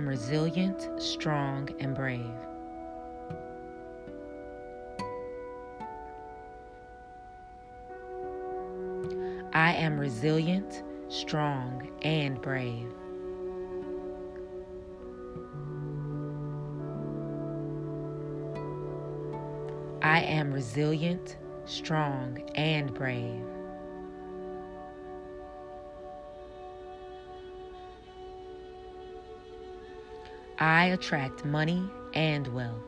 am resilient, strong, and brave. I am resilient, strong, and brave. I am resilient, strong, and brave. I attract money and wealth.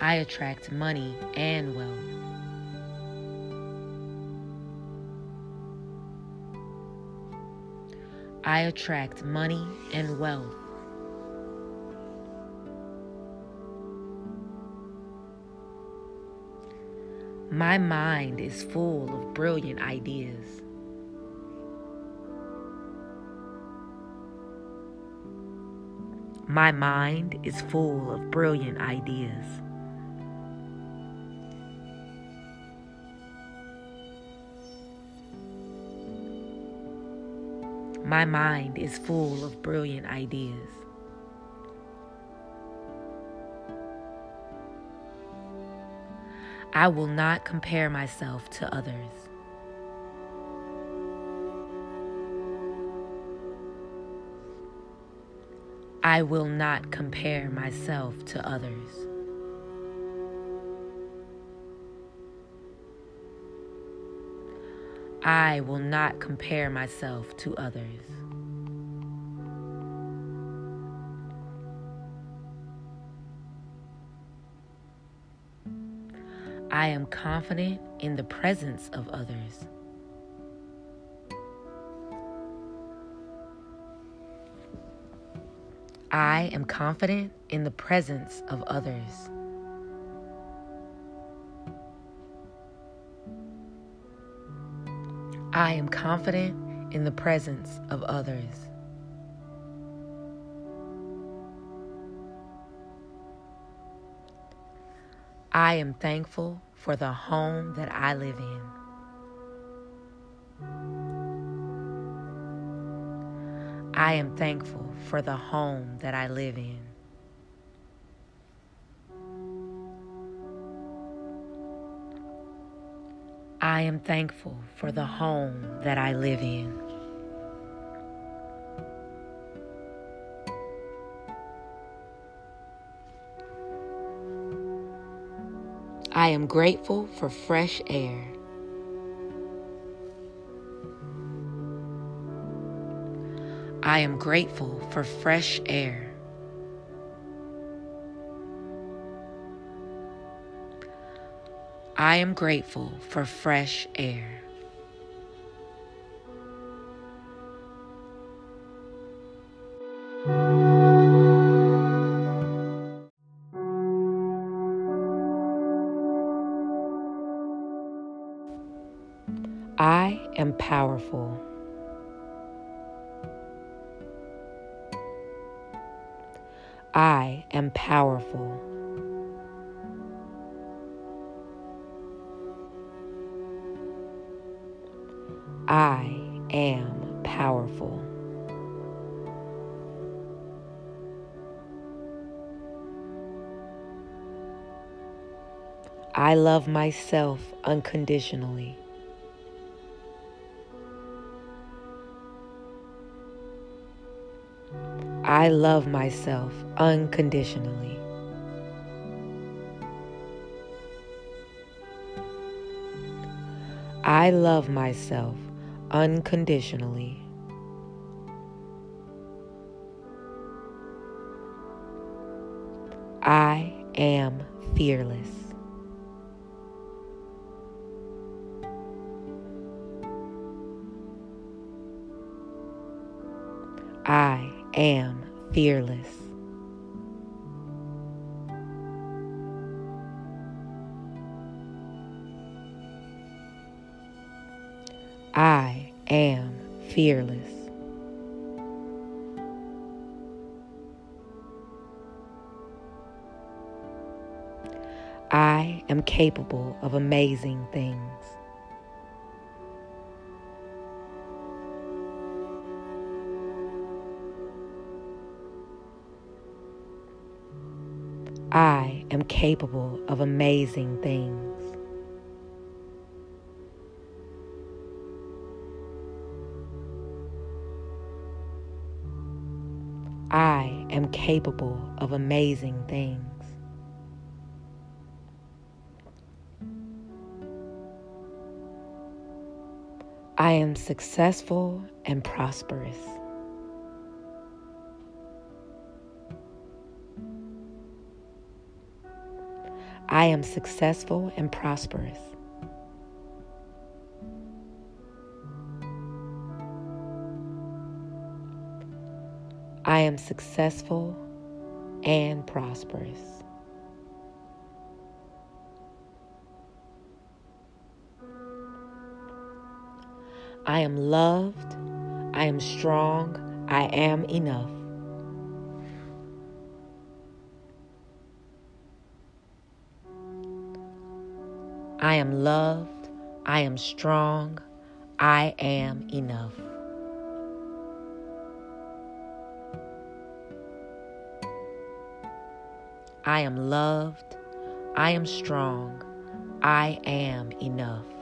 I attract money and wealth. I attract money and wealth. My mind is full of brilliant ideas. My mind is full of brilliant ideas. My mind is full of brilliant ideas. I will not compare myself to others. I will not compare myself to others. I will not compare myself to others. I am confident in the presence of others. I am confident in the presence of others. I am confident in the presence of others. I am thankful for the home that I live in. I am thankful for the home that I live in. I am thankful for the home that I live in. I am grateful for fresh air. I am grateful for fresh air. I am grateful for fresh air. Powerful. I am powerful. I am powerful. I love myself unconditionally. I love myself unconditionally. I love myself unconditionally. I am fearless. I am fearless. I am fearless. I am capable of amazing things. Am capable of amazing things. I am capable of amazing things. I am successful and prosperous. I am successful and prosperous. I am successful and prosperous. I am loved. I am strong. I am enough. I am loved. I am strong. I am enough. I am loved. I am strong. I am enough.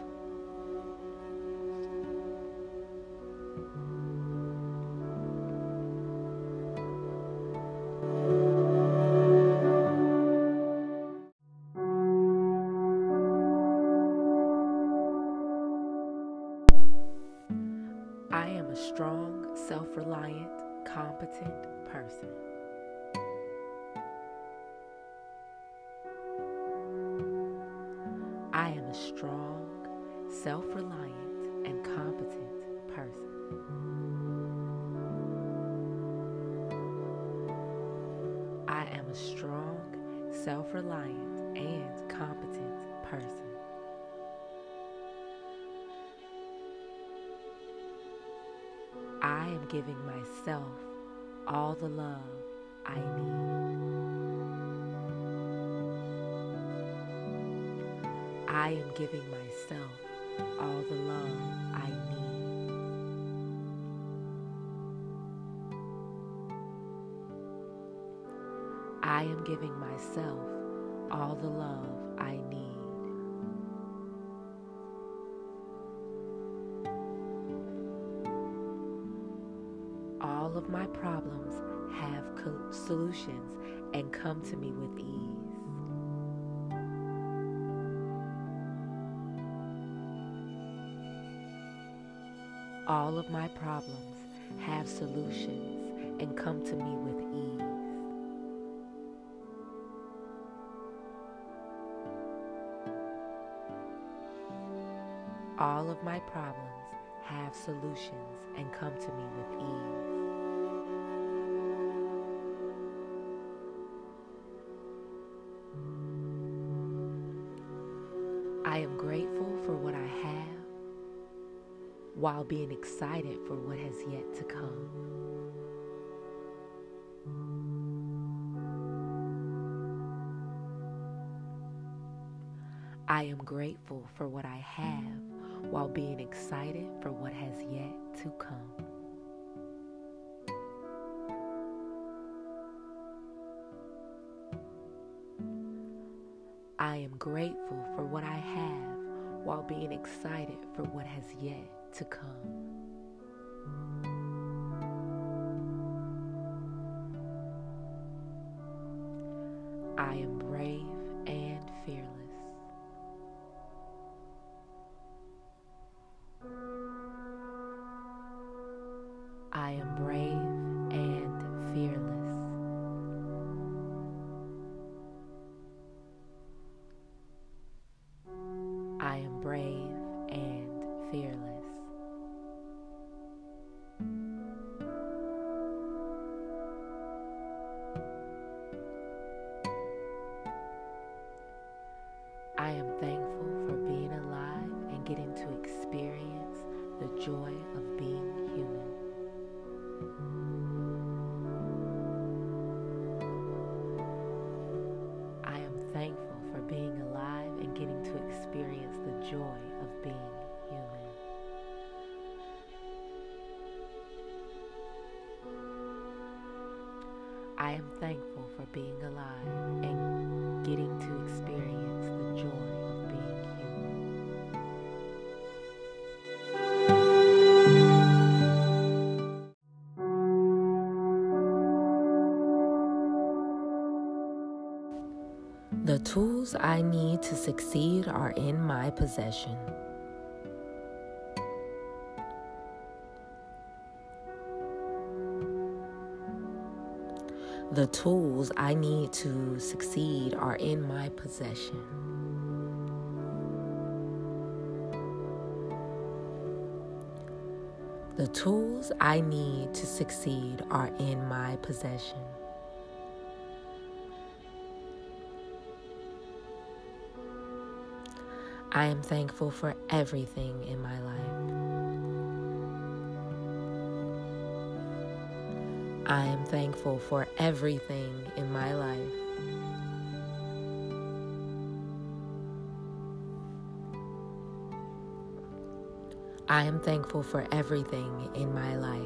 Strong, self reliant, and competent person. I am a strong, self reliant, and competent person. I am giving myself all the love I need. I am giving myself all the love I need. I am giving myself all the love I need. All of my problems have co- solutions and come to me with ease. All of my problems have solutions and come to me with ease. All of my problems have solutions and come to me with ease. While being excited for what has yet to come. I am grateful for what I have while being excited for what has yet to come. I am grateful for what I have while being excited for what has yet to come. I am brave being alive and getting to experience the joy of being human. The tools I need to succeed are in my possession. The tools I need to succeed are in my possession. The tools I need to succeed are in my possession. I am thankful for everything in my life. I am thankful for everything in my life. I am thankful for everything in my life.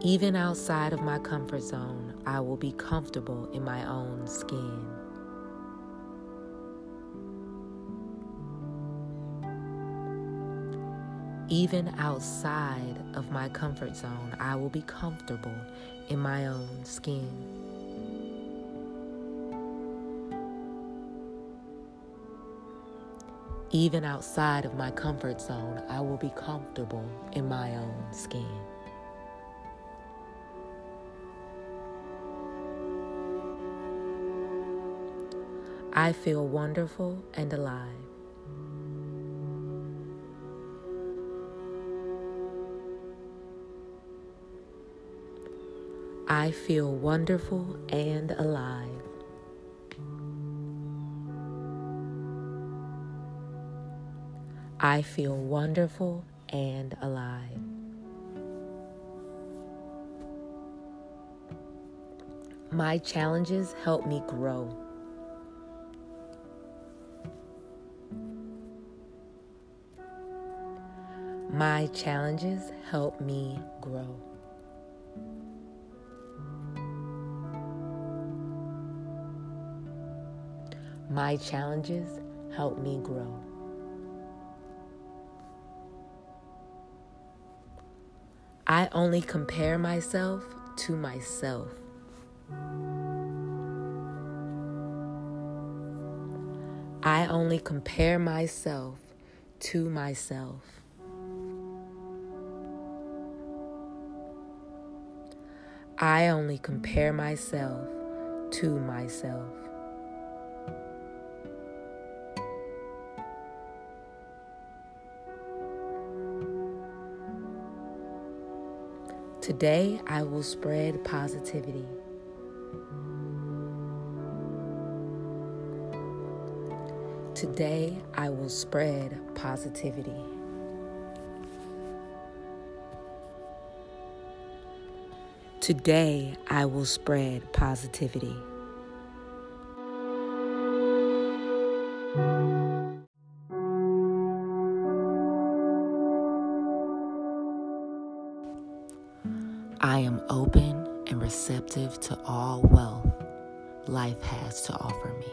Even outside of my comfort zone, I will be comfortable in my own skin. Even outside of my comfort zone, I will be comfortable in my own skin. Even outside of my comfort zone, I will be comfortable in my own skin. I feel wonderful and alive. I feel wonderful and alive. I feel wonderful and alive. My challenges help me grow. My challenges help me grow. My challenges help me grow. I only compare myself to myself. I only compare myself to myself. I only compare myself to myself. Today, I will spread positivity. Today, I will spread positivity. Today, I will spread positivity. I am open and receptive to all wealth life has to offer me.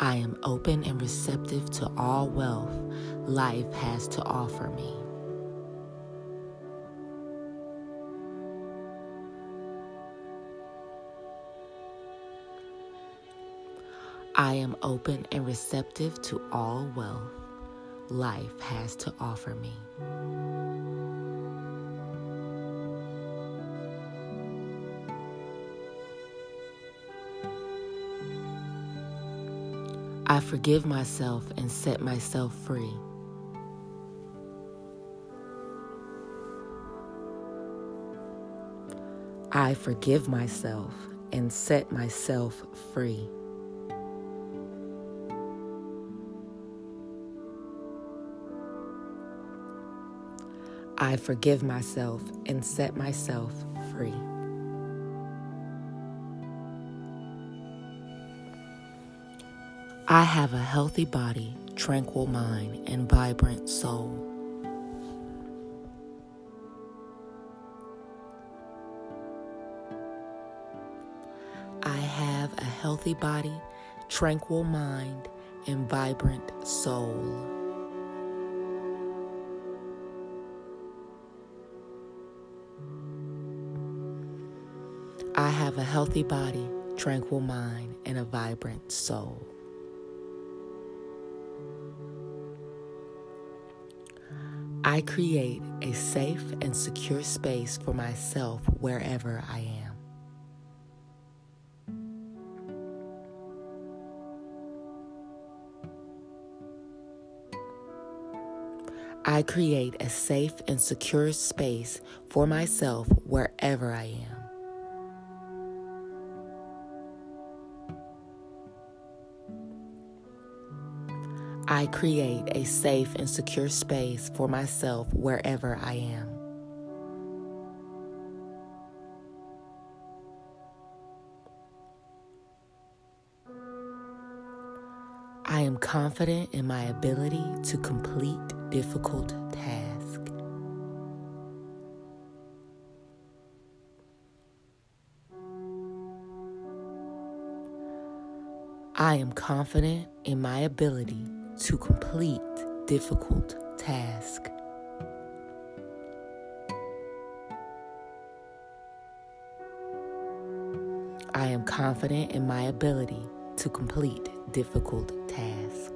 I am open and receptive to all wealth life has to offer me. I am open and receptive to all wealth life has to offer me. I forgive myself and set myself free. I forgive myself and set myself free. I forgive myself and set myself free. I have a healthy body, tranquil mind, and vibrant soul. I have a healthy body, tranquil mind, and vibrant soul. I have a healthy body, tranquil mind, and a vibrant soul. I create a safe and secure space for myself wherever I am. I create a safe and secure space for myself wherever I am. I create a safe and secure space for myself wherever I am. I am confident in my ability to complete difficult tasks. I am confident in my ability to complete difficult task. I am confident in my ability to complete difficult tasks.